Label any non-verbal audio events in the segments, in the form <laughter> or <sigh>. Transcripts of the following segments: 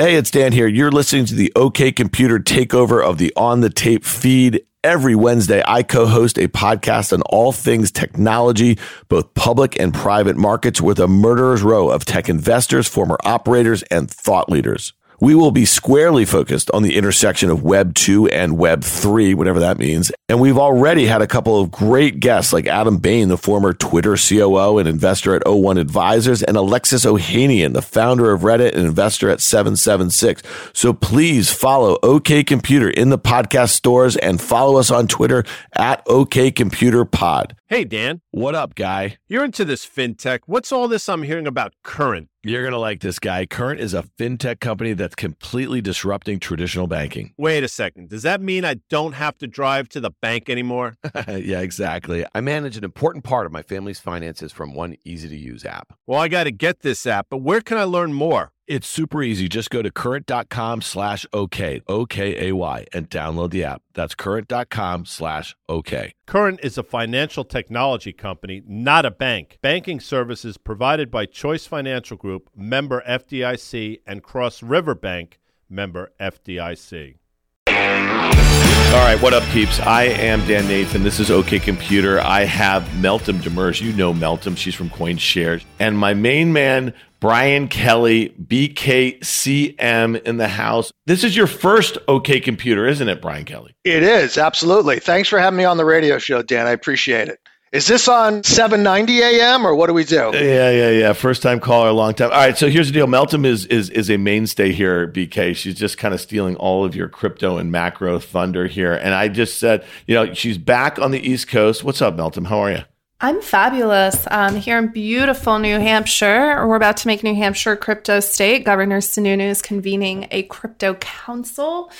Hey, it's Dan here. You're listening to the OK Computer takeover of the On the Tape feed. Every Wednesday, I co host a podcast on all things technology, both public and private markets, with a murderer's row of tech investors, former operators, and thought leaders. We will be squarely focused on the intersection of Web 2 and Web 3, whatever that means. And we've already had a couple of great guests like Adam Bain, the former Twitter COO and investor at O1 Advisors, and Alexis Ohanian, the founder of Reddit and investor at 776. So please follow OK Computer in the podcast stores and follow us on Twitter at OK Computer Pod. Hey, Dan. What up, guy? You're into this fintech. What's all this I'm hearing about Current? You're going to like this guy. Current is a fintech company that's completely disrupting traditional banking. Wait a second. Does that mean I don't have to drive to the bank anymore? <laughs> yeah, exactly. I manage an important part of my family's finances from one easy to use app. Well, I got to get this app, but where can I learn more? It's super easy. Just go to current.com slash OK, O-K-A-Y, and download the app. That's current.com slash OK. Current is a financial technology company, not a bank. Banking services provided by Choice Financial Group, member FDIC, and Cross River Bank, member FDIC. All right, what up, peeps? I am Dan Nathan. This is OK Computer. I have Meltem Demirors. You know Meltem. She's from CoinShares. And my main man, Brian Kelly, BKCM in the house. This is your first OK Computer, isn't it, Brian Kelly? It is, absolutely. Thanks for having me on the radio show, Dan. I appreciate it. Is this on 790 AM or what do we do? Yeah, yeah, yeah. First time caller, long time. All right, so here's the deal. Meltem is is is a mainstay here, BK. She's just kind of stealing all of your crypto and macro thunder here. And I just said, you know, she's back on the East Coast. What's up, Meltem? How are you? I'm fabulous. Um, here in beautiful New Hampshire, we're about to make New Hampshire crypto state. Governor Sununu is convening a crypto council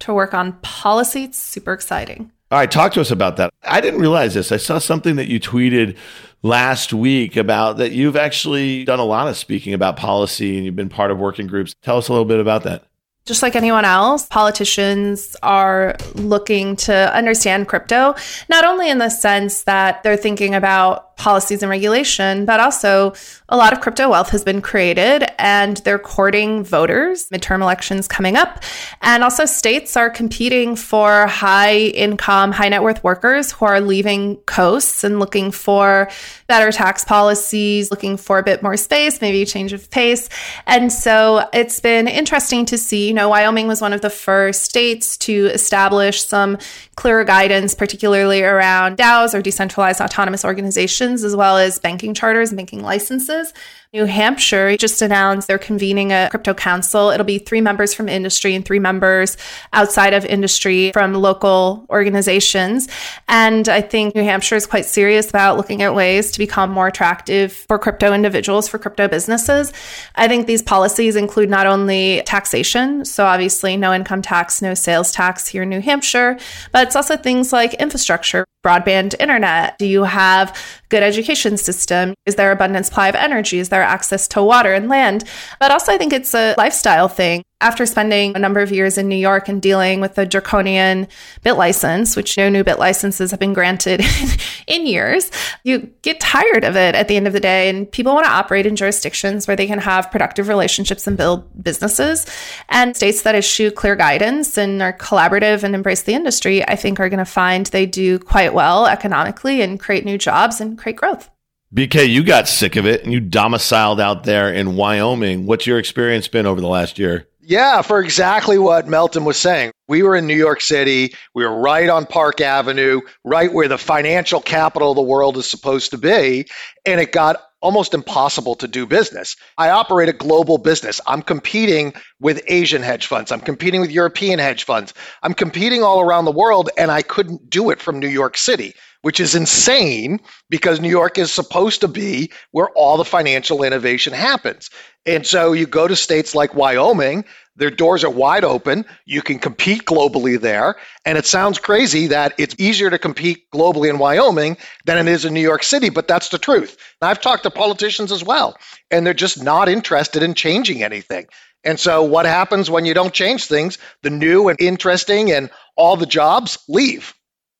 to work on policy. It's super exciting. All right, talk to us about that. I didn't realize this. I saw something that you tweeted last week about that you've actually done a lot of speaking about policy and you've been part of working groups. Tell us a little bit about that. Just like anyone else, politicians are looking to understand crypto, not only in the sense that they're thinking about policies and regulation, but also a lot of crypto wealth has been created and they're courting voters, midterm elections coming up. And also, states are competing for high income, high net worth workers who are leaving coasts and looking for better tax policies, looking for a bit more space, maybe a change of pace. And so it's been interesting to see. You know, Wyoming was one of the first states to establish some clearer guidance, particularly around DAOs or decentralized autonomous organizations, as well as banking charters and banking licenses because New Hampshire just announced they're convening a crypto council. It'll be three members from industry and three members outside of industry from local organizations. And I think New Hampshire is quite serious about looking at ways to become more attractive for crypto individuals, for crypto businesses. I think these policies include not only taxation, so obviously no income tax, no sales tax here in New Hampshire, but it's also things like infrastructure, broadband internet. Do you have good education system? Is there abundant supply of energy? Is there access to water and land. But also, I think it's a lifestyle thing. After spending a number of years in New York and dealing with the draconian BitLicense, which no new BitLicenses have been granted <laughs> in years, you get tired of it at the end of the day. And people want to operate in jurisdictions where they can have productive relationships and build businesses. And states that issue clear guidance and are collaborative and embrace the industry, I think are going to find they do quite well economically and create new jobs and create growth. BK, you got sick of it and you domiciled out there in Wyoming. What's your experience been over the last year? Yeah, for exactly what Meltem was saying. We were in New York City. We were right on Park Avenue, right where the financial capital of the world is supposed to be. And it got almost impossible to do business. I operate a global business. I'm competing with Asian hedge funds. I'm competing with European hedge funds. I'm competing all around the world, and I couldn't do it from New York City which is insane because New York is supposed to be where all the financial innovation happens. And so you go to states like Wyoming, their doors are wide open. You can compete globally there. And it sounds crazy that it's easier to compete globally in Wyoming than it is in New York City, but that's the truth. And I've talked to politicians as well, and they're just not interested in changing anything. And so what happens when you don't change things? The new and interesting and all the jobs leave.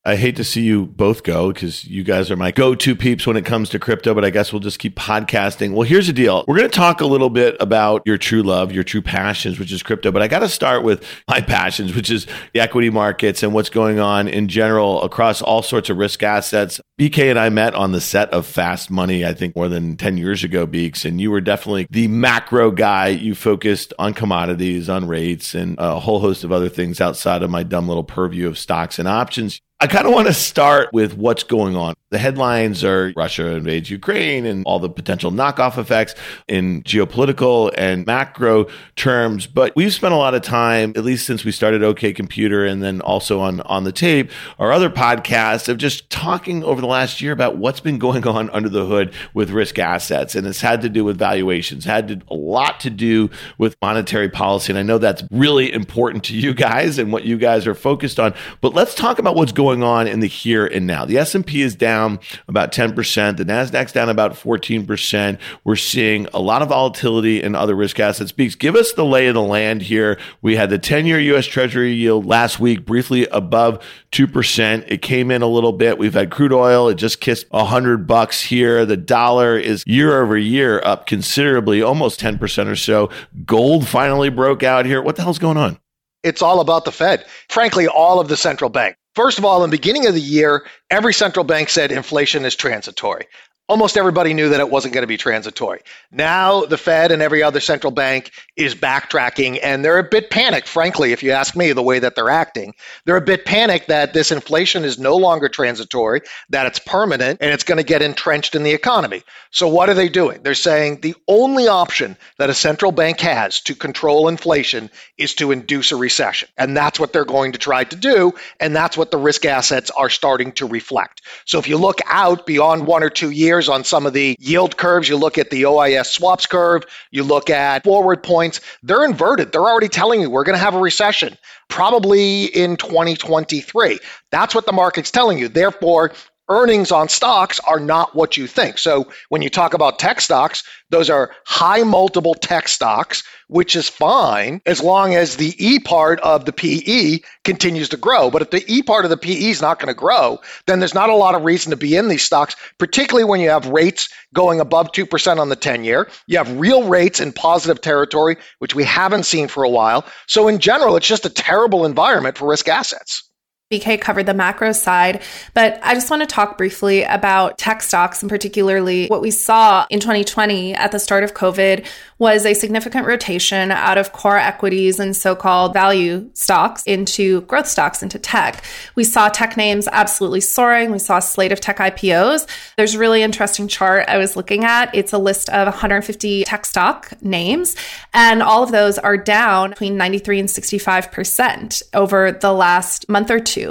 I hate to see you both go because you guys are my go to peeps when it comes to crypto, but I guess we'll just keep podcasting. Well, here's the deal. We're going to talk a little bit about your true love, your true passions, which is crypto, but I got to start with my passions, which is the equity markets and what's going on in general across all sorts of risk assets. BK and I met on the set of Fast Money, I think more than 10 years ago, Beeks, and you were definitely the macro guy. You focused on commodities, on rates, and a whole host of other things outside of my dumb little purview of stocks and options. I kind of want to start with what's going on. The headlines are Russia invades Ukraine and all the potential knockoff effects in geopolitical and macro terms. But we've spent a lot of time, at least since we started OK Computer and then also on, on the tape, our other podcasts of just talking over the last year about what's been going on under the hood with risk assets. And it's had to do with valuations, had to, a lot to do with monetary policy. And I know that's really important to you guys and what you guys are focused on. But let's talk about what's going on in the here and now. The S&P is down about 10%, the Nasdaq's down about 14%. We're seeing a lot of volatility in other risk assets. Beeks, give us the lay of the land here. We had the 10-year US Treasury yield last week briefly above 2%. It came in a little bit. We've had crude oil, it just kissed a 100 bucks here. The dollar is year over year up considerably, almost 10% or so. Gold finally broke out here. What the hell's going on? It's all about the Fed. Frankly, all of the central bank. First of all, in the beginning of the year, every central bank said inflation is transitory almost everybody knew that it wasn't going to be transitory. Now the Fed and every other central bank is backtracking and they're a bit panicked, frankly, if you ask me, the way that they're acting. They're a bit panicked that this inflation is no longer transitory, that it's permanent, and it's going to get entrenched in the economy. So what are they doing? They're saying the only option that a central bank has to control inflation is to induce a recession. And that's what they're going to try to do. And that's what the risk assets are starting to reflect. So if you look out beyond one or two years, years on some of the yield curves. You look at the OIS swaps curve, you look at forward points, they're inverted. They're already telling you we're going to have a recession probably in 2023. That's what the market's telling you. Therefore, earnings on stocks are not what you think. So when you talk about tech stocks, those are high multiple tech stocks, which is fine as long as the E part of the PE continues to grow. But if the E part of the PE is not going to grow, then there's not a lot of reason to be in these stocks, particularly when you have rates going above 2% on the 10 year. You have real rates in positive territory, which we haven't seen for a while. So in general, it's just a terrible environment for risk assets. BK covered the macro side, but I just want to talk briefly about tech stocks and particularly what we saw in 2020 at the start of COVID was a significant rotation out of core equities and so-called value stocks into growth stocks into tech. We saw tech names absolutely soaring. We saw a slate of tech IPOs. There's a really interesting chart I was looking at. It's a list of 150 tech stock names and all of those are down between 93 and 65% over the last month or two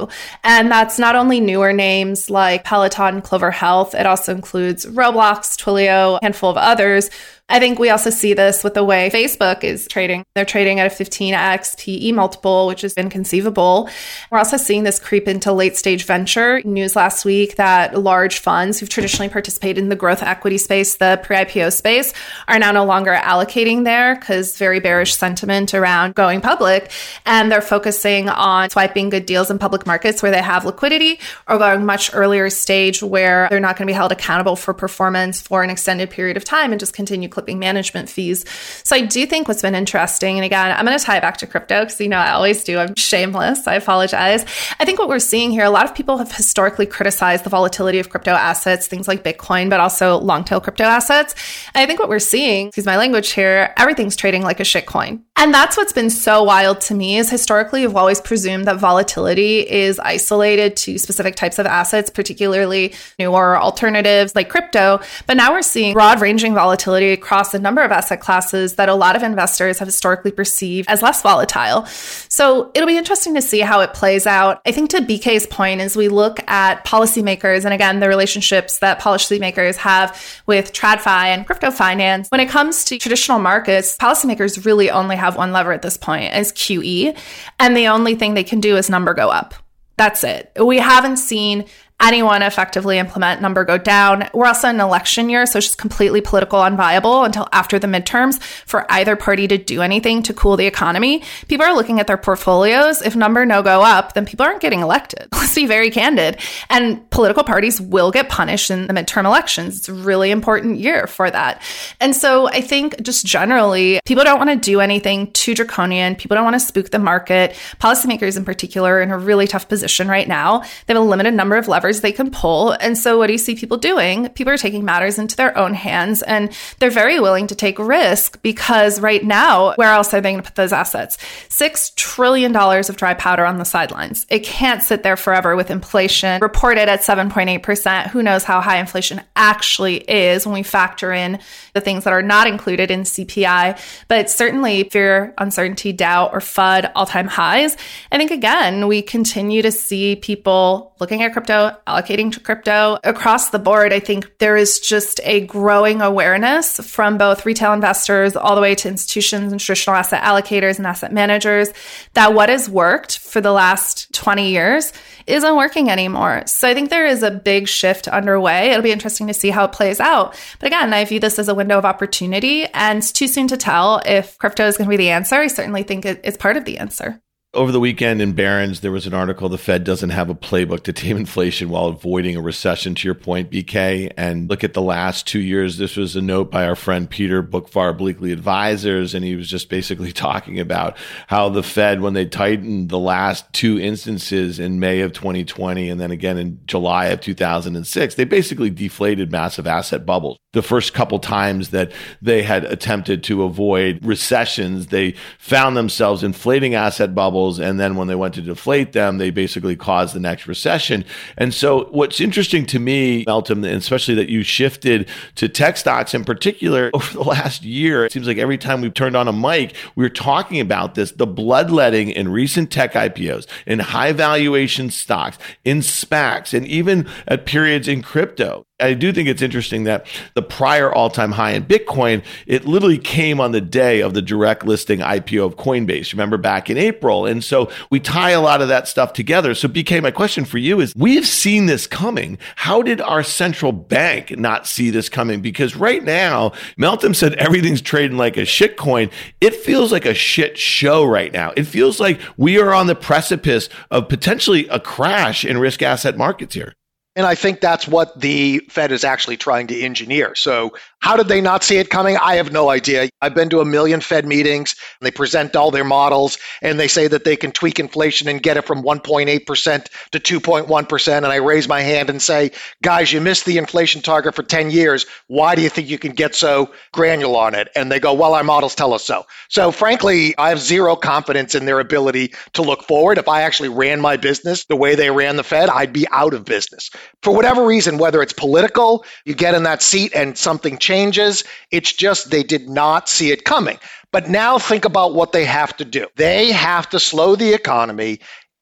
and that's not only newer names like Peloton, Clover Health, it also includes Roblox, Twilio, a handful of others I think we also see this with the way Facebook is trading. They're trading at a 15x PE multiple, which is inconceivable. We're also seeing this creep into late stage venture. News last week that large funds who've traditionally participated in the growth equity space, the pre IPO space, are now no longer allocating there because very bearish sentiment around going public. And they're focusing on swiping good deals in public markets where they have liquidity or going much earlier stage where they're not going to be held accountable for performance for an extended period of time and just continue clipping management fees. So I do think what's been interesting, and again, I'm going to tie it back to crypto because you know I always do. I'm shameless. I apologize. I think what we're seeing here, a lot of people have historically criticized the volatility of crypto assets, things like Bitcoin, but also long tail crypto assets. And I think what we're seeing, excuse my language here, everything's trading like a shitcoin. And that's what's been so wild to me is historically we've always presumed that volatility is isolated to specific types of assets, particularly newer alternatives like crypto. But now we're seeing broad ranging volatility across a number of asset classes that a lot of investors have historically perceived as less volatile. So it'll be interesting to see how it plays out. I think to BK's point, as we look at policymakers and again, the relationships that policymakers have with TradFi and crypto finance, when it comes to traditional markets, policymakers really only have one lever at this point as QE. And the only thing they can do is number go up. That's it. We haven't seen anyone effectively implement, number go down. We're also in an election year, so it's just completely political unviable until after the midterms for either party to do anything to cool the economy. People are looking at their portfolios. If number no go up, then people aren't getting elected. <laughs> Let's be very candid. And political parties will get punished in the midterm elections. It's a really important year for that. And so I think just generally, people don't want to do anything too draconian. People don't want to spook the market. Policymakers in particular are in a really tough position right now. They have a limited number of levers they can pull. And so what do you see people doing? People are taking matters into their own hands and they're very willing to take risk because right now, where else are they going to put those assets? Six trillion dollars of dry powder on the sidelines. It can't sit there forever with inflation reported at 7.8%. Who knows how high inflation actually is when we factor in the things that are not included in CPI, but certainly fear, uncertainty, doubt, or FUD all time highs. I think again, we continue to see people looking at crypto, allocating to crypto across the board. I think there is just a growing awareness from both retail investors all the way to institutions and traditional asset allocators and asset managers that what has worked for the last 20 years isn't working anymore. So I think there is a big shift underway. It'll be interesting to see how it plays out. But again, I view this as a window of opportunity and it's too soon to tell if crypto is going to be the answer. I certainly think it's part of the answer. Over the weekend in Barron's, there was an article the Fed doesn't have a playbook to tame <laughs> inflation while avoiding a recession, to your point, BK. And look at the last two years. This was a note by our friend Peter Boockvar, Bleakley Advisors, and he was just basically <laughs> talking about how the Fed, when they tightened the last two instances in May of 2020 and then again in July of 2006, they basically deflated massive asset bubbles. The first couple times that they had attempted to avoid recessions, they found themselves inflating asset bubbles And then when they went to deflate them, they basically caused the next recession. And so what's interesting to me, Meltem, especially that you shifted to tech stocks in particular <laughs> over the last year, it seems like every time we've turned on a mic, we are talking about this, the bloodletting in recent tech IPOs, in high valuation stocks, in SPACs, and even at periods in crypto. I do think it's interesting that the prior all time high in Bitcoin, it literally came on the day of the direct listing IPO of Coinbase. Remember back in April. And so we tie a lot of that stuff together. So, BK, my question for you is we have seen this coming. How did our central bank not see this coming? Because right now, Meltem said everything's trading like a shit coin. It feels like a shit show right now. It feels like we are on the precipice of potentially a crash in risk asset markets here. And I think that's what the Fed is actually trying to engineer. So how did they not see it coming? I have no idea. I've been to a million Fed meetings. And they present all their models and they say that they can tweak inflation and get it from 1.8% to 2.1%. And I raise my hand and say, guys, you missed the inflation target for 10 years. Why do you think you can get so granular on it? And they go, well, our models tell us so. So frankly, I have zero confidence in their ability to look forward. If I actually ran my business the way they ran the Fed, I'd be out of business. For whatever reason, whether it's political, you get in that seat and something changes. It's just they did not see it coming. But now think about what they have to do. They have to slow the economy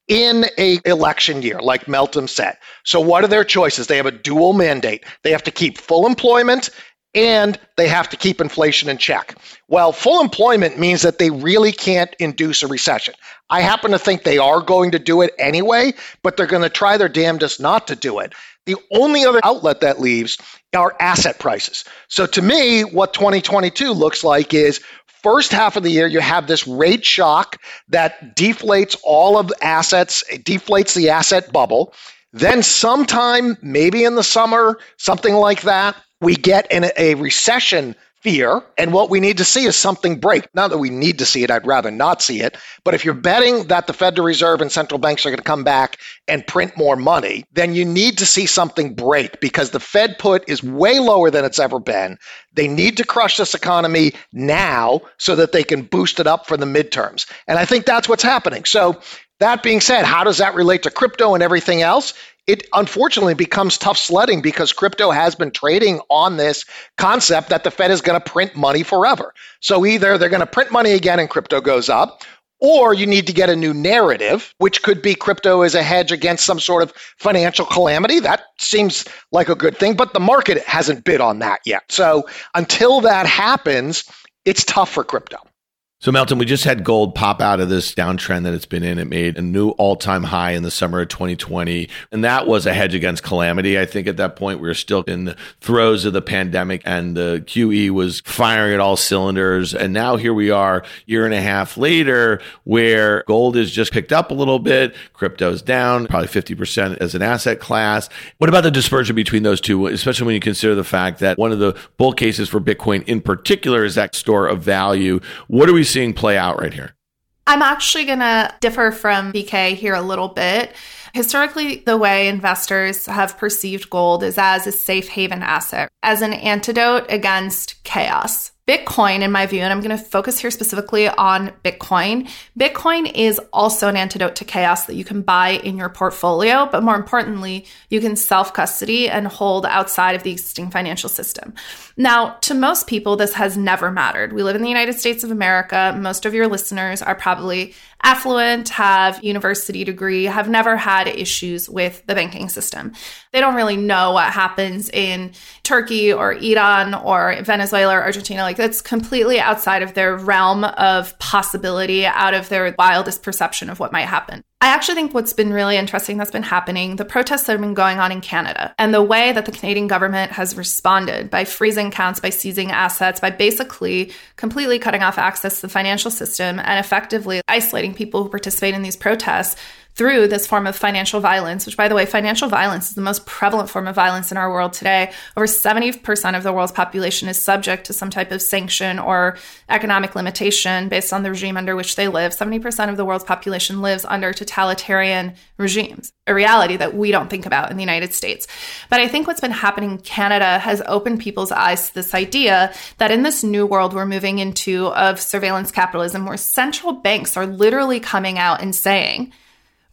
in a election year like Meltem said. So what are their choices? They have a dual mandate. They have to keep full employment and they have to keep inflation in check. Well, full employment means that they really can't induce a recession. I happen to think they are going to do it anyway, but they're going to try their damnedest not to do it. The only other outlet that leaves are asset prices. So to me, what 2022 looks like is first half of the year, you have this rate shock that deflates all of the assets, it deflates the asset bubble. Then, sometime, maybe in the summer, something like that, we get in a recession fear. And what we need to see is something break. Not that we need to see it, I'd rather not see it. But if you're betting that the Federal Reserve and central banks are going to come back and print more money, then you need to see something break because the Fed put is way lower than it's ever been. They need to crush this economy now so that they can boost it up for the midterms. And I think that's what's happening. So that being said, how does that relate to crypto and everything else? It unfortunately becomes tough sledding because crypto has been trading on this concept that the Fed is going to print money forever. So either they're going to print money again and crypto goes up, or you need to get a new narrative, which could be crypto as a hedge against some sort of financial calamity. That seems like a good thing, but the market hasn't bid on that yet. So until that happens, it's tough for crypto. So, Meltem, we just had gold pop out of this downtrend that it's been in. It made a new all time high in the summer of 2020. And that was a hedge against calamity. I think at that point we were still in the throes of the pandemic and the QE was firing at all cylinders. And now here we are, year and a half later, where gold has just picked up a little bit, crypto's down probably 50% as an asset class. What about the dispersion between those two, especially when you consider the fact that one of the bull cases for Bitcoin in particular is that store of value? What are we seeing play out right here? I'm actually going to differ from BK here a little bit. Historically, the way investors have perceived gold is as a safe haven asset, as an antidote against chaos. Bitcoin, in my view, and I'm going to focus here specifically on Bitcoin. Bitcoin is also an antidote to chaos that you can buy in your portfolio, but more importantly, you can self custody and hold outside of the existing financial system. Now, to most people, this has never mattered. We live in the United States of America. Most of your listeners are probably affluent, have university degree, have never had issues with the banking system. They don't really know what happens in Turkey or Iran or Venezuela or Argentina. Like that's completely outside of their realm of possibility, out of their wildest perception of what might happen. I actually think what's been really interesting that's been happening, the protests that have been going on in Canada, and the way that the Canadian government has responded by freezing accounts, by seizing assets, by basically completely cutting off access to the financial system and effectively isolating people who participate in these protests through this form of financial violence, which, by the way, financial violence is the most prevalent form of violence in our world today. Over 70% of the world's population is subject to some type of sanction or economic limitation based on the regime under which they live. 70% of the world's population lives under totalitarian regimes, a reality that we don't think about in the United States. But I think what's been happening in Canada has opened people's eyes to this idea that in this new world we're moving into of surveillance capitalism, where central banks are literally coming out and saying,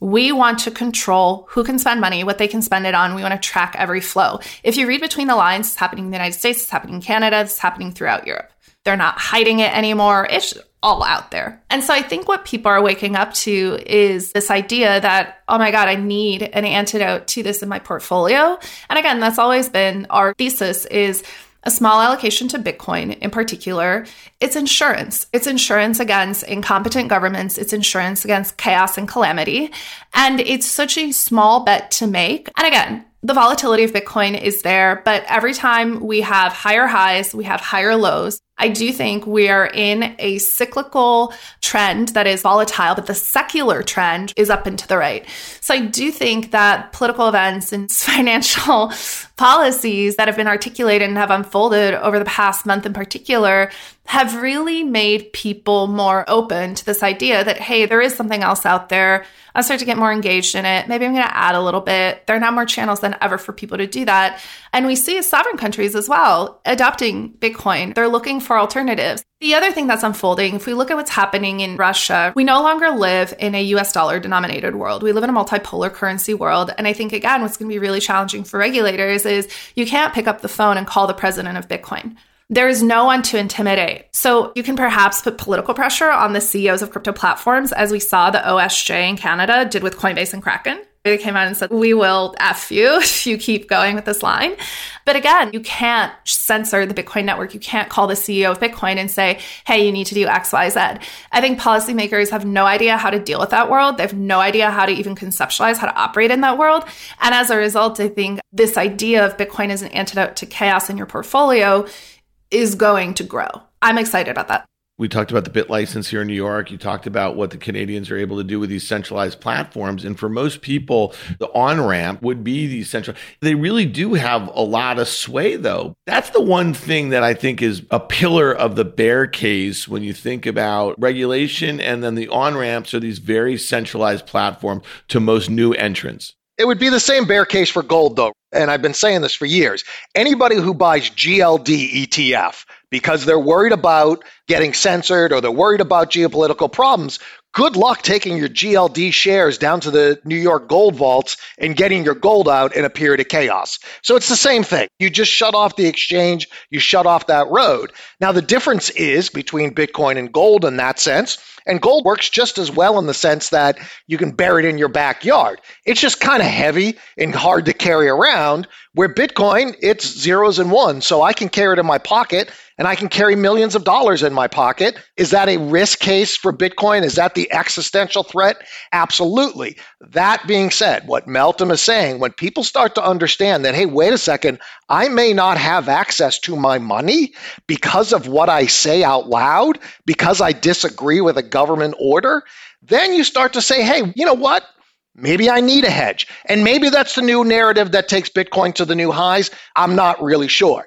we want to control who can spend money, what they can spend it on. We want to track every flow. If you read between the lines, it's happening in the United States, it's happening in Canada, it's happening throughout Europe. They're not hiding it anymore. It's all out there. And so I think what people are waking up to is this idea that, oh my God, I need an antidote to this in my portfolio. And again, that's always been our thesis is a small allocation to Bitcoin in particular. It's insurance. It's insurance against incompetent governments. It's insurance against chaos and calamity. And it's such a small bet to make. And again, the volatility of Bitcoin is there, but every time we have higher highs, we have higher lows. I do think we are in a cyclical trend that is volatile, but the secular trend is up and to the right. So I do think that political events and <laughs> financial policies that have been articulated and have unfolded over the past month in particular have really made people more open to this idea that, hey, there is something else out there. I'll start to get more engaged in it. Maybe I'm going to add a little bit. There are now more channels than ever for people to do that. And we see sovereign countries as well adopting Bitcoin. They're looking for alternatives. The other thing that's unfolding, if we look at what's happening in Russia, we no longer live in a US dollar denominated world. We live in a multipolar currency world. And I think, again, what's going to be really challenging for regulators is you can't pick up the phone and call the president of Bitcoin. There is no one to intimidate. So you can perhaps put political pressure on the CEOs of crypto platforms, as we saw the OSJ in Canada did with Coinbase and Kraken. They came out and said, We will F you <laughs> if you keep going with this line. But again, you can't censor the Bitcoin network. You can't call the CEO of Bitcoin and say, Hey, you need to do X, Y, Z. I think policymakers have no idea how to deal with that world. They have no idea how to even conceptualize how to operate in that world. And as a result, I think this idea of Bitcoin as an antidote to chaos in your portfolio is going to grow. I'm excited about that. We talked about the BitLicense here in New York. You talked about what the Canadians are able to do with these centralized platforms. And for most people, the on ramp would be these central. They really do have a lot of sway, though. That's the one thing that I think is a pillar of the bear case when you think about regulation. And then the on ramps are these very centralized platforms to most new entrants. It would be the same bear case for gold, though. And I've been saying this for years. Anybody who buys GLD ETF because they're worried about getting censored or they're worried about geopolitical problems, good luck taking your GLD shares down to the New York gold vaults and getting your gold out in a period of chaos. So it's the same thing. You just shut off the exchange, you shut off that road. Now, the difference is between Bitcoin and gold in that sense. And gold works just as well in the sense that you can bury it in your backyard. It's just kind of heavy and hard to carry around, where Bitcoin, it's zeros and ones. So I can carry it in my pocket and I can carry millions of dollars in my pocket. Is that a risk case for Bitcoin? Is that the existential threat? Absolutely. That being said, what Meltem is saying, when people start to understand that, hey, wait a second, I may not have access to my money because of what I say out loud, because I disagree with a government order, then you start to say, hey, you know what? Maybe I need a hedge. And maybe that's the new narrative that takes Bitcoin to the new highs. I'm not really sure.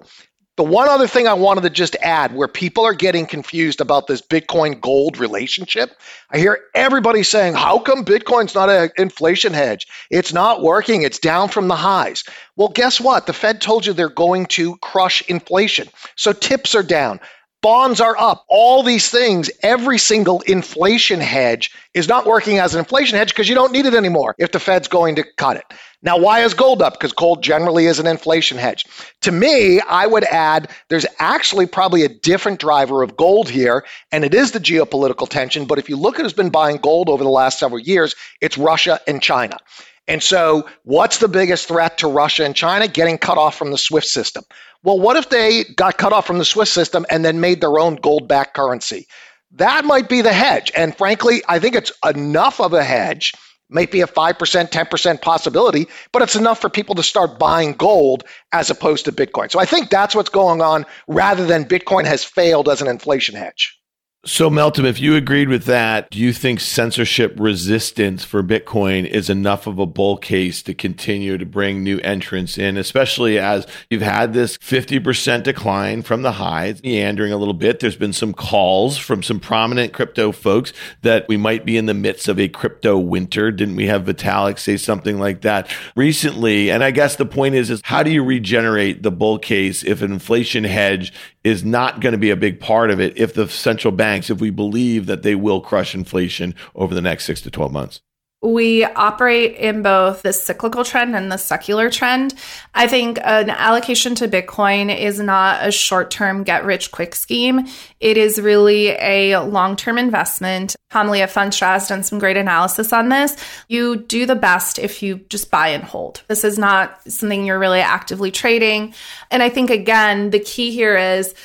The one other thing I wanted to just add where people are getting confused about this Bitcoin gold relationship, I hear everybody saying, How come Bitcoin's not an inflation hedge? It's not working. It's down from the highs. Well, guess what? The Fed told you they're going to crush inflation. So tips are down. Bonds are up. All these things, every single inflation hedge is not working as an inflation hedge because you don't need it anymore if the Fed's going to cut it. Now, why is gold up? Because gold generally is an inflation hedge. To me, I would add there's actually probably a different driver of gold here, and it is the geopolitical tension. But if you look at who's been buying gold over the last several years, it's Russia and China. And so, what's the biggest threat to Russia and China? Getting cut off from the SWIFT system. Well, what if they got cut off from the SWIFT system and then made their own gold backed currency? That might be the hedge. And frankly, I think it's enough of a hedge, might be a 5%, 10% possibility, but it's enough for people to start buying gold as opposed to Bitcoin. So I think that's what's going on rather than Bitcoin has failed as an inflation hedge. So, Meltem, if you agreed with that, do you think censorship resistance for Bitcoin is enough of a bull case to continue to bring new entrants in, especially as you've had this 50% decline from the highs, meandering a little bit? There's been some calls from some prominent crypto folks that we might be in the midst of a crypto winter. Didn't we have Vitalik say something like that recently? And I guess the point is, is how do you regenerate the bull case if an inflation hedge is not going to be a big part of it if the central banks, if we believe that they will crush inflation over the next six to 12 months? We operate in both the cyclical trend and the secular trend. I think an allocation to Bitcoin is not a short term get rich quick scheme. It is really a long term investment. Homily of has done some great analysis on this. You do the best if you just buy and hold. This is not something you're really actively trading. And I think, again, the key here is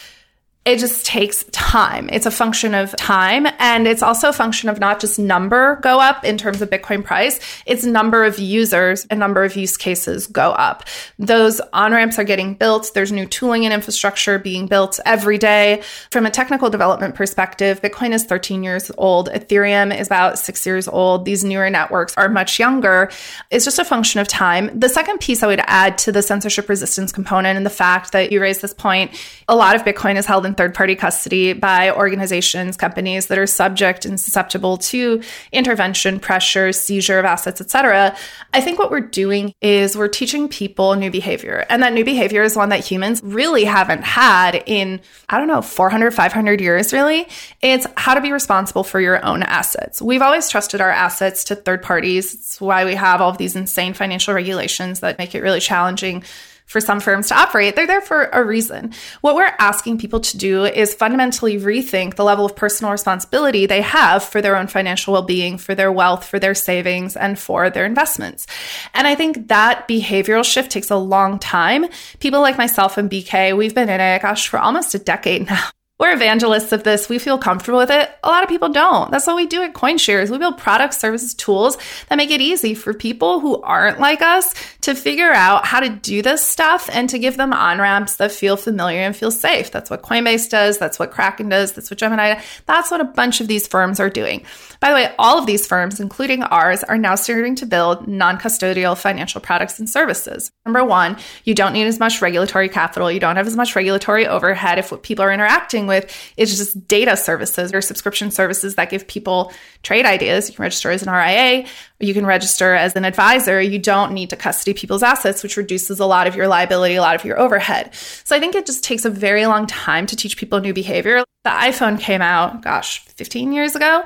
it just takes time. It's a function of time. And it's also a function of not just number go up in terms of Bitcoin price, it's number of users and number of use cases go up. Those on ramps are getting built. There's new tooling and infrastructure being built every day. From a technical development perspective, Bitcoin is 13 years old. Ethereum is about six years old. These newer networks are much younger. It's just a function of time. The second piece I would add to the censorship resistance component and the fact that you raised this point, a lot of Bitcoin is held in third party custody by organizations, companies that are subject and susceptible to intervention, pressure, seizure of assets, etc. I think what we're doing is we're teaching people new behavior. And that new behavior is one that humans really haven't had in, I don't know, 400, 500 years, really. It's how to be responsible for your own assets. We've always trusted our assets to third parties. It's why we have all of these insane financial regulations that make it really challenging for some firms to operate. They're there for a reason. What we're asking people to do is fundamentally rethink the level of personal responsibility they have for their own financial well being, for their wealth, for their savings, and for their investments. And I think that behavioral shift takes a long time. People like myself and BK, we've been in it, gosh, for almost a decade <laughs> now. We're evangelists of this. We feel comfortable with it. A lot of people don't. That's what we do at CoinShares. We build products, services, tools that make it easy for people who aren't like us to figure out how to do this stuff and to give them on ramps that feel familiar and feel safe. That's what Coinbase does. That's what Kraken does. That's what Gemini does. That's what a bunch of these firms are doing. By the way, all of these firms, including ours, are now starting to build non custodial financial products and services. Number one, you don't need as much regulatory capital. You don't have as much regulatory overhead if people are interacting with is just data services or subscription services that give people trade ideas. You can register as an RIA, you can register as an advisor. You don't need to custody people's assets, which reduces a lot of your liability, a lot of your overhead. So I think it just takes a very long time to teach people new behavior. The iPhone came out, gosh, 15 years ago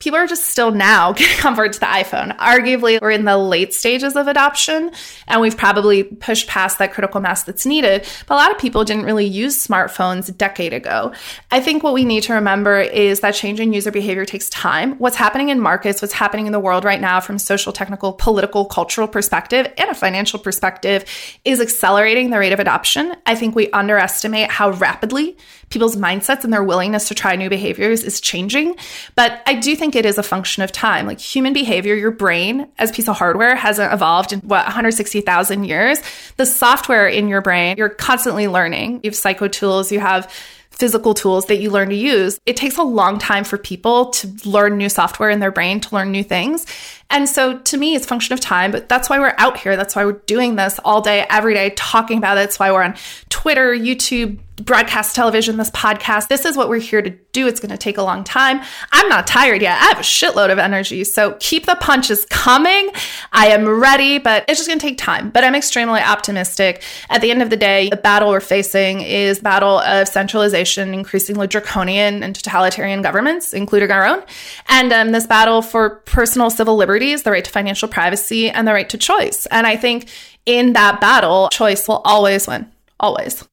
people are just still now <laughs> getting comfort to the iPhone. Arguably, we're in the late stages of adoption and we've probably pushed past that critical mass that's needed. But a lot of people didn't really use smartphones a decade ago. I think what we need to remember is that changing user behavior takes time. What's happening in markets, what's happening in the world right now from social, technical, political, cultural perspective and a financial perspective is accelerating the rate of adoption. I think we underestimate how rapidly people's mindsets and their willingness to try new behaviors is changing. But I do think it is a function of time. Like human behavior, your brain as a piece of hardware hasn't evolved in what 160,000 years. The software in your brain, you're constantly learning. You have psycho tools, you have physical tools that you learn to use. It takes a long time for people to learn new software in their brain, to learn new things. And so to me, it's function of time, but that's why we're out here. That's why we're doing this all day, every day, talking about it. That's why we're on Twitter, YouTube, broadcast television, this podcast. This is what we're here to do. It's going to take a long time. I'm not tired yet. I have a shitload of energy. So keep the punches coming. I am ready, but it's just going to take time. But I'm extremely optimistic. At the end of the day, the battle we're facing is battle of centralization, increasingly draconian and totalitarian governments, including our own. And um, this battle for personal civil liberties, the right to financial privacy, and the right to choice. And I think in that battle, choice will always win. Always.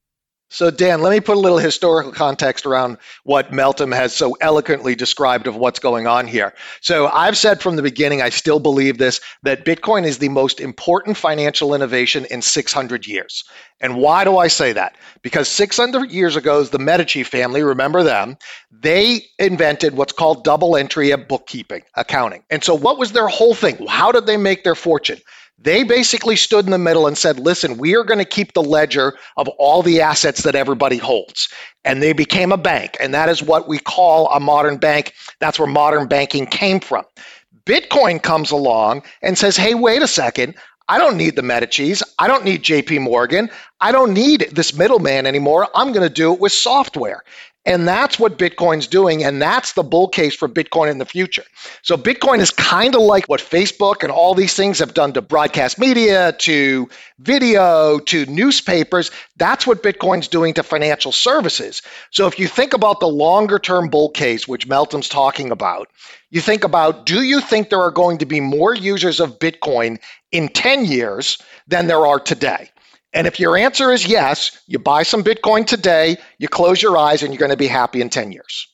So, Dan, let me put a little historical context around what Meltem has so eloquently described of what's going on here. So, I've said from the beginning, I still believe this, that Bitcoin is the most important financial innovation in 600 years. And why do I say that? Because 600 years ago, the Medici family, remember them, they invented what's called double entry of bookkeeping, accounting. And so, what was their whole thing? How did they make their fortune? They basically stood in the middle and said, listen, we are going to keep the ledger of all the assets that everybody holds. And they became a bank. And that is what we call a modern bank. That's where modern banking came from. Bitcoin comes along and says, hey, wait a second. I don't need the Medicis. I don't need JP Morgan. I don't need this middleman anymore. I'm going to do it with software. And that's what Bitcoin's doing. And that's the bull case for Bitcoin in the future. So Bitcoin is kind of like what Facebook and all these things have done to broadcast media, to video, to newspapers. That's what Bitcoin's doing to financial services. So if you think about the longer term bull case, which Meltem's talking about, you think about do you think there are going to be more users of Bitcoin in 10 years than there are today? And if your answer is yes, you buy some Bitcoin today, you close your eyes, and you're going to be happy in 10 years.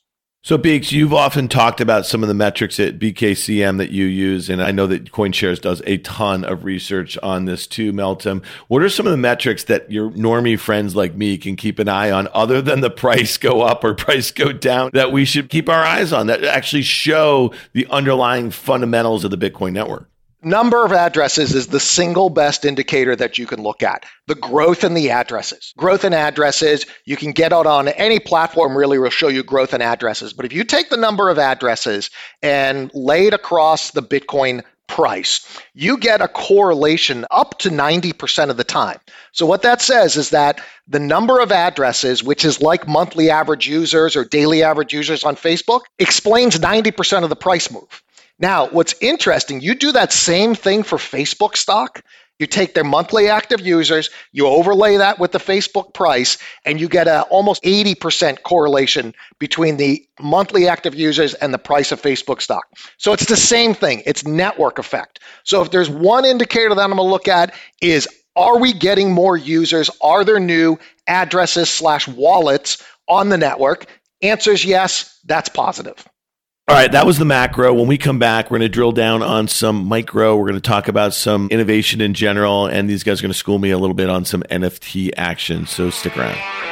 So, Beeks, you've often talked about some of the metrics at BKCM that you use, and I know that CoinShares does a ton of research on this too, Meltem. What are some of the metrics that your normie friends like me can keep an eye on, other than the price go up or price go down, that we should keep our eyes on that actually show the underlying fundamentals of the Bitcoin network? Number of addresses is the single best indicator that you can look at. The growth in the addresses. Growth in addresses, you can get out on any platform really will show you growth in addresses. But if you take the number of addresses and lay it across the Bitcoin price, you get a correlation up to 90% of the time. So, what that says is that the number of addresses, which is like monthly average users or daily average users on Facebook, explains 90% of the price move. Now, what's interesting, you do that same thing for Facebook stock. You take their monthly active users, you overlay that with the Facebook price, and you get a almost 80% correlation between the monthly active users and the price of Facebook stock. So it's the same thing. It's network effect. So if there's one indicator that I'm going to look at is are we getting more users? Are there new addresses slash wallets on the network? Answer is yes, that's positive. All right, that was the macro. When we come back, we're going to drill down on some micro. We're going to talk about some innovation in general, and these guys are going to school me a little bit on some NFT action. So stick around.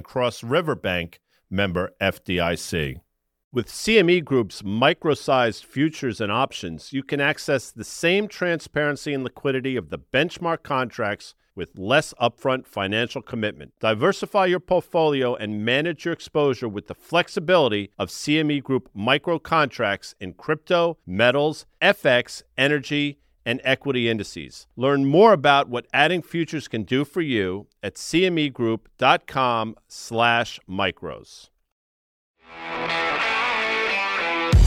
and Cross River Bank, member FDIC. With CME Group's micro sized futures and options, you can access the same transparency and liquidity of the benchmark contracts with less upfront financial commitment. Diversify your portfolio and manage your exposure with the flexibility of CME Group micro contracts in crypto, metals, FX, energy, and equity indices. Learn more about what adding futures can do for you at cmegroup.com slash micros.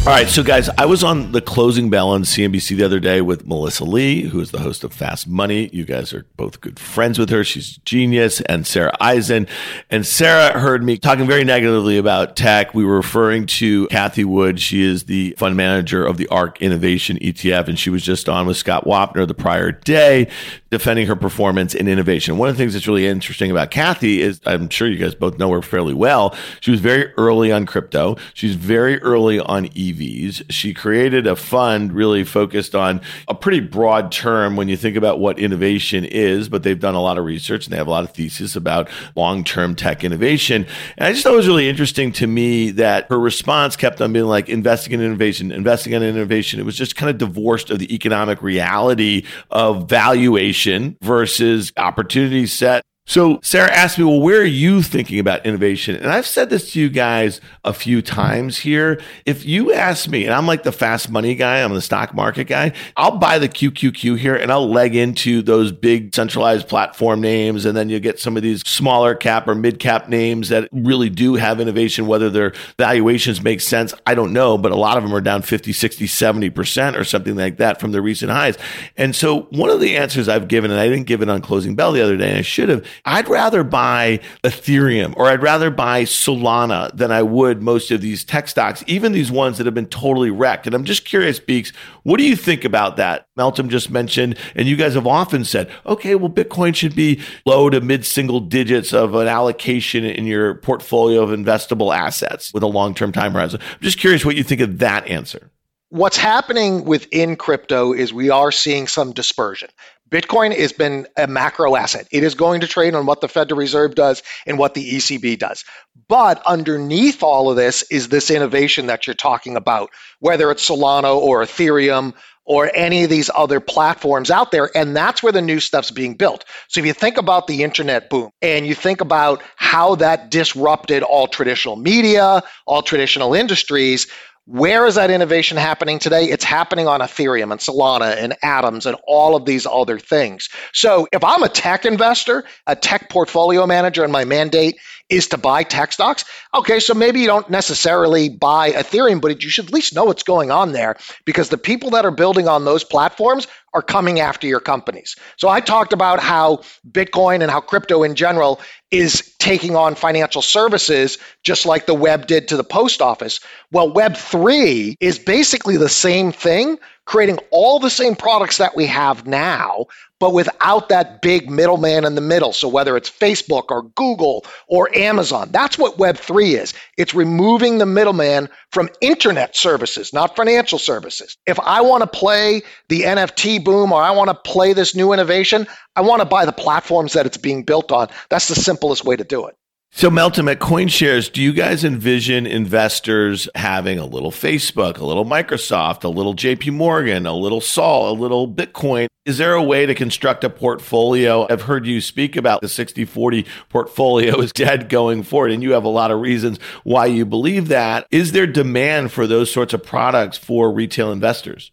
All right, so guys, I was on the closing bell on CNBC the other day with Melissa Lee, who is the host of Fast Money. You guys are both good friends with her. She's a genius, and Sarah Eisen. And Sarah heard me talking very negatively about tech. We were referring to Cathie Wood. She is the fund manager of the ARK Innovation ETF, and she was just on with Scott Wapner the prior day defending her performance in innovation. One of the things that's really interesting about Cathie is I'm sure you guys both know her fairly well. She was very early on crypto. She's very early on EVs. She created a fund really focused on a pretty broad term when you think about what innovation is, but they've done a lot of research and they have a lot of thesis about long-term tech innovation. And I just thought it was really interesting to me that her response kept on being like investing in innovation, investing in innovation. It was just kind of divorced of the economic reality of valuation versus opportunity set so Sarah asked me, well, where are you thinking about innovation? And I've said this to you guys a few times here. If you ask me, and I'm like the fast money guy, I'm the stock market guy, I'll buy the QQQ here and I'll leg into those big centralized platform names. And then you get some of these smaller cap or mid cap names that really do have innovation, whether their valuations make sense. I don't know, but a lot of them are down 50, 60, 70% or something like that from their recent highs. And so one of the answers I've given, and I didn't give it on closing bell the other day, and I should have, I'd rather buy Ethereum or I'd rather buy Solana than I would most of these tech stocks, even these ones that have been totally wrecked. And I'm just curious, Beeks, what do you think about that? Meltem just mentioned, and you guys have often said, okay, well, Bitcoin should be low to mid single digits of an allocation in your portfolio of investable assets with a long term time horizon. I'm just curious what you think of that answer. What's happening within crypto is we are seeing some dispersion. Bitcoin has been a macro asset. It is going to trade on what the Federal Reserve does and what the ECB does. But underneath all of this is this innovation that you're talking about, whether it's Solana or Ethereum or any of these other platforms out there. And that's where the new stuff's being built. So if you think about the internet boom and you think about how that disrupted all traditional media, all traditional industries, where is that innovation happening today? It's happening on Ethereum and Solana and Atoms and all of these other things. So if I'm a tech investor, a tech portfolio manager, and my mandate is to buy tech stocks, okay, so maybe you don't necessarily buy Ethereum, but you should at least know what's going on there because the people that are building on those platforms are coming after your companies. So I talked about how Bitcoin and how crypto in general is taking on financial services just like the web did to the post office. Well, Web 3 is basically the same thing, creating all the same products that we have now, but without that big middleman in the middle. So whether it's Facebook or Google or Amazon, that's what Web3 is. It's removing the middleman from internet services, not financial services. If I want to play the NFT boom or I want to play this new innovation, I want to buy the platforms that it's being built on. That's the simplest way to do it. So, Meltem, at CoinShares, do you guys envision investors having a little Facebook, a little Microsoft, a little JP Morgan, a little Sol, a little Bitcoin? Is there a way to construct a portfolio? I've heard you speak about the 60 40 portfolio is dead going forward, and you have a lot of reasons why you believe that. Is there demand for those sorts of products for retail investors?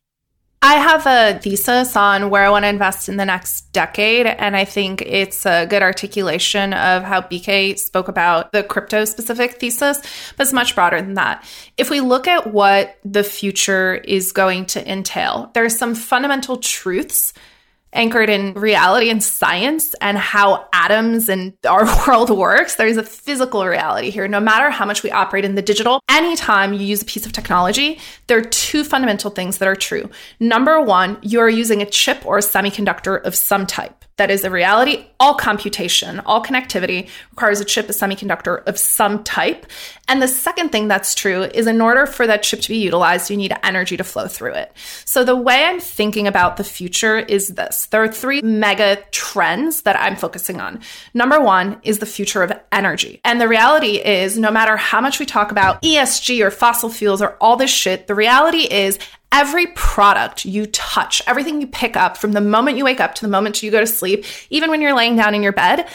I have a thesis on where I want to invest in the next decade. And I think it's a good articulation of how BK spoke about the crypto specific thesis, but it's much broader than that. If we look at what the future is going to entail, there are some fundamental truths anchored in reality and science and how atoms and our <laughs> world works. There's a physical reality here. No matter how much we operate in the digital, anytime you use a piece of technology, there are two fundamental things that are true. Number one, you are using a chip or a semiconductor of some type. That is a reality. All computation, all connectivity requires a chip, a semiconductor of some type. And the second thing that's true is in order for that chip to be utilized, you need energy to flow through it. So the way I'm thinking about the future is this there are three mega trends that I'm focusing on. Number one is the future of energy. And the reality is, no matter how much we talk about ESG or fossil fuels or all this shit, the reality is every product you touch, everything you pick up from the moment you wake up to the moment you go to sleep, even when you're laying down in your bed,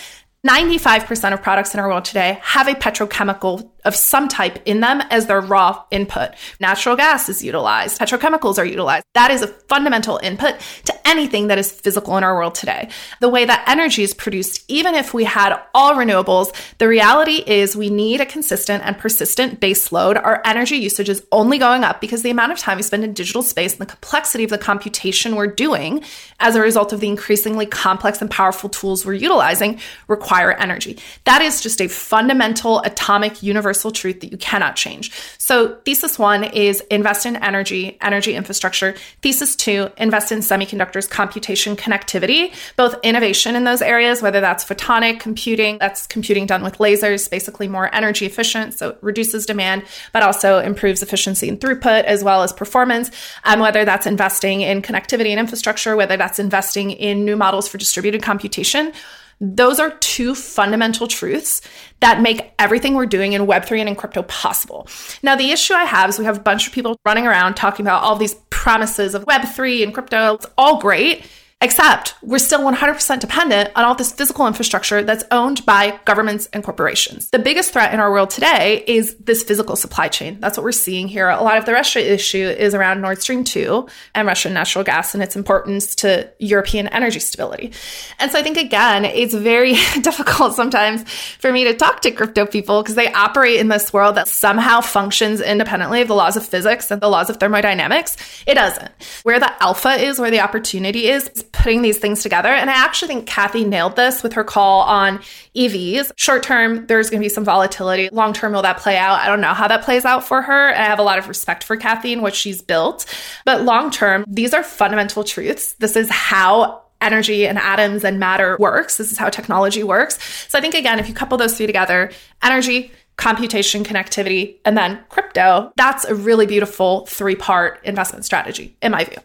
95% of products in our world today have a petrochemical of some type in them as their raw input. Natural gas is utilized, petrochemicals are utilized. That is a fundamental input to anything that is physical in our world today. The way that energy is produced, even if we had all renewables, the reality is we need a consistent and persistent base load. Our energy usage is only going up because the amount of time we spend in digital space and the complexity of the computation we're doing as a result of the increasingly complex and powerful tools we're utilizing require energy. That is just a fundamental atomic universal truth that you cannot change. So, thesis one is invest in energy, energy infrastructure. Thesis two, invest in semiconductors, computation, connectivity, both innovation in those areas, whether that's photonic computing, that's computing done with lasers, basically more energy efficient, so it reduces demand, but also improves efficiency and throughput as well as performance. And whether that's investing in connectivity and infrastructure, whether that's investing in new models for distributed computation. Those are two fundamental truths that make everything we're doing in Web3 and in crypto possible. Now, the issue I have is we have a bunch of people running around talking about all these promises of Web3 and crypto. It's all great. Except we're still 100% dependent on all this physical infrastructure that's owned by governments and corporations. The biggest threat in our world today is this physical supply chain. That's what we're seeing here. A lot of the Russia issue is around Nord Stream 2 and Russian natural gas and its importance to European energy stability. And so I think, again, it's very <laughs> difficult sometimes for me to talk to crypto people because they operate in this world that somehow functions independently of the laws of physics and the laws of thermodynamics. It doesn't. Where the alpha is, where the opportunity is, putting these things together. And I actually think Cathie nailed this with her call on EVs. Short term, there's going to be some volatility. Long term, will that play out? I don't know how that plays out for her. I have a lot of respect for Cathie and what she's built. But long term, these are fundamental truths. This is how energy and atoms and matter works. This is how technology works. So I think, again, if you couple those three together, energy, computation, connectivity, and then crypto, that's a really beautiful three part investment strategy, in my view.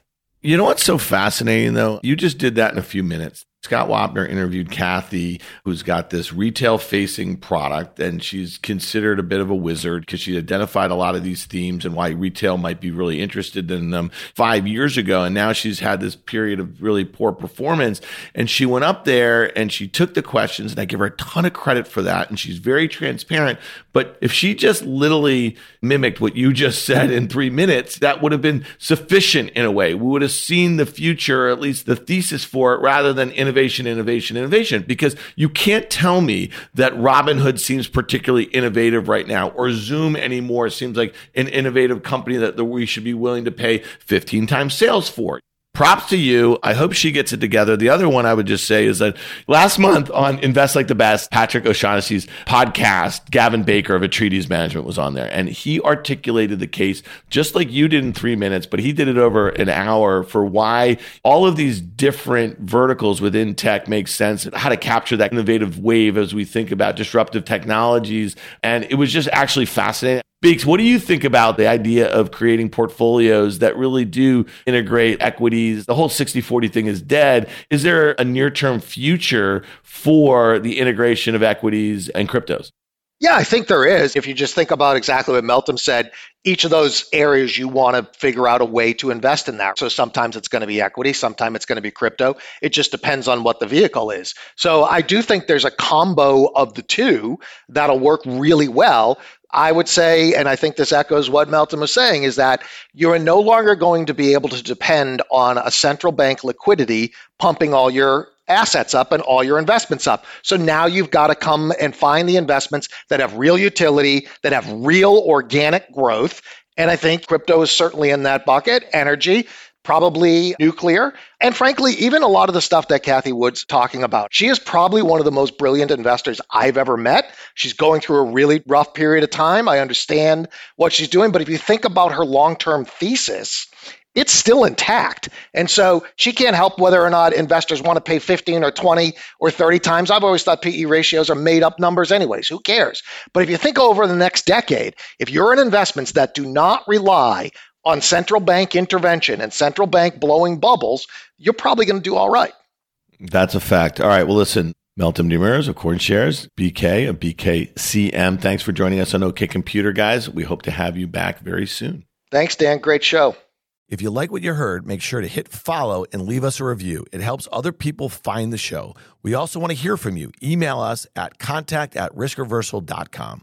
You know what's so fascinating though? You just did that in a few minutes. Scott Wapner interviewed Cathie, who's got this retail facing product, and she's considered a bit of a wizard because she identified a lot of these themes and why retail might be really interested in them five years ago. And now she's had this period of really poor performance. And she went up there and she took the questions, and I give her a ton of credit for that. And she's very transparent. But if she just literally mimicked what you just said in three minutes, that would have been sufficient in a way. We would have seen the future, or at least the thesis for it, rather than innovation, innovation, innovation, because you can't tell me that Robinhood seems particularly innovative right now or Zoom anymore seems like an innovative company that we should be willing to pay 15 times sales for props to you. I hope she gets it together. The other one I would just say is that last month on Invest Like the Best, Patrick O'Shaughnessy's podcast, Gavin Baker of Atreides Management was on there, and he articulated the case just like you did in three minutes, but he did it over an hour for why all of these different verticals within tech make sense, how to capture that innovative wave as we think about disruptive technologies. And it was just actually fascinating. Beeks, what do you think about the idea of creating portfolios that really do integrate equities? The whole 60 40 thing is dead. Is there a near term future for the integration of equities and cryptos? Yeah, I think there is. If you just think about exactly what Meltem said, each of those areas you want to figure out a way to invest in that. So sometimes it's going to be equity, sometimes it's going to be crypto. It just depends on what the vehicle is. So I do think there's a combo of the two that'll work really well. I would say, and I think this echoes what Meltem was saying, is that you're no longer going to be able to depend on a central bank liquidity pumping all your assets up and all your investments up. So now you've got to come and find the investments that have real utility, that have real organic growth. And I think crypto is certainly in that bucket. Energy, probably nuclear, and frankly, even a lot of the stuff that Cathie Wood's talking about. She is probably one of the most brilliant investors I've ever met. She's going through a really rough period of time. I understand what she's doing, but if you think about her long term thesis, it's still intact. And so she can't help whether or not investors want to pay 15 or 20 or 30 times. I've always thought PE ratios are made up numbers, anyways. Who cares? But if you think over the next decade, if you're in investments that do not rely on central bank intervention and central bank blowing bubbles, you're probably going to do all right. That's a fact. All right. Well, listen, Meltem Demirors of CoinShares, BK of BKCM. Thanks for joining us on OK Computer, guys. We hope to have you back very soon. Thanks, Dan. Great show. If you like what you heard, make sure to hit follow and leave us a review. It helps other people find the show. We also want to hear from you. Email us at contact at riskreversal.com.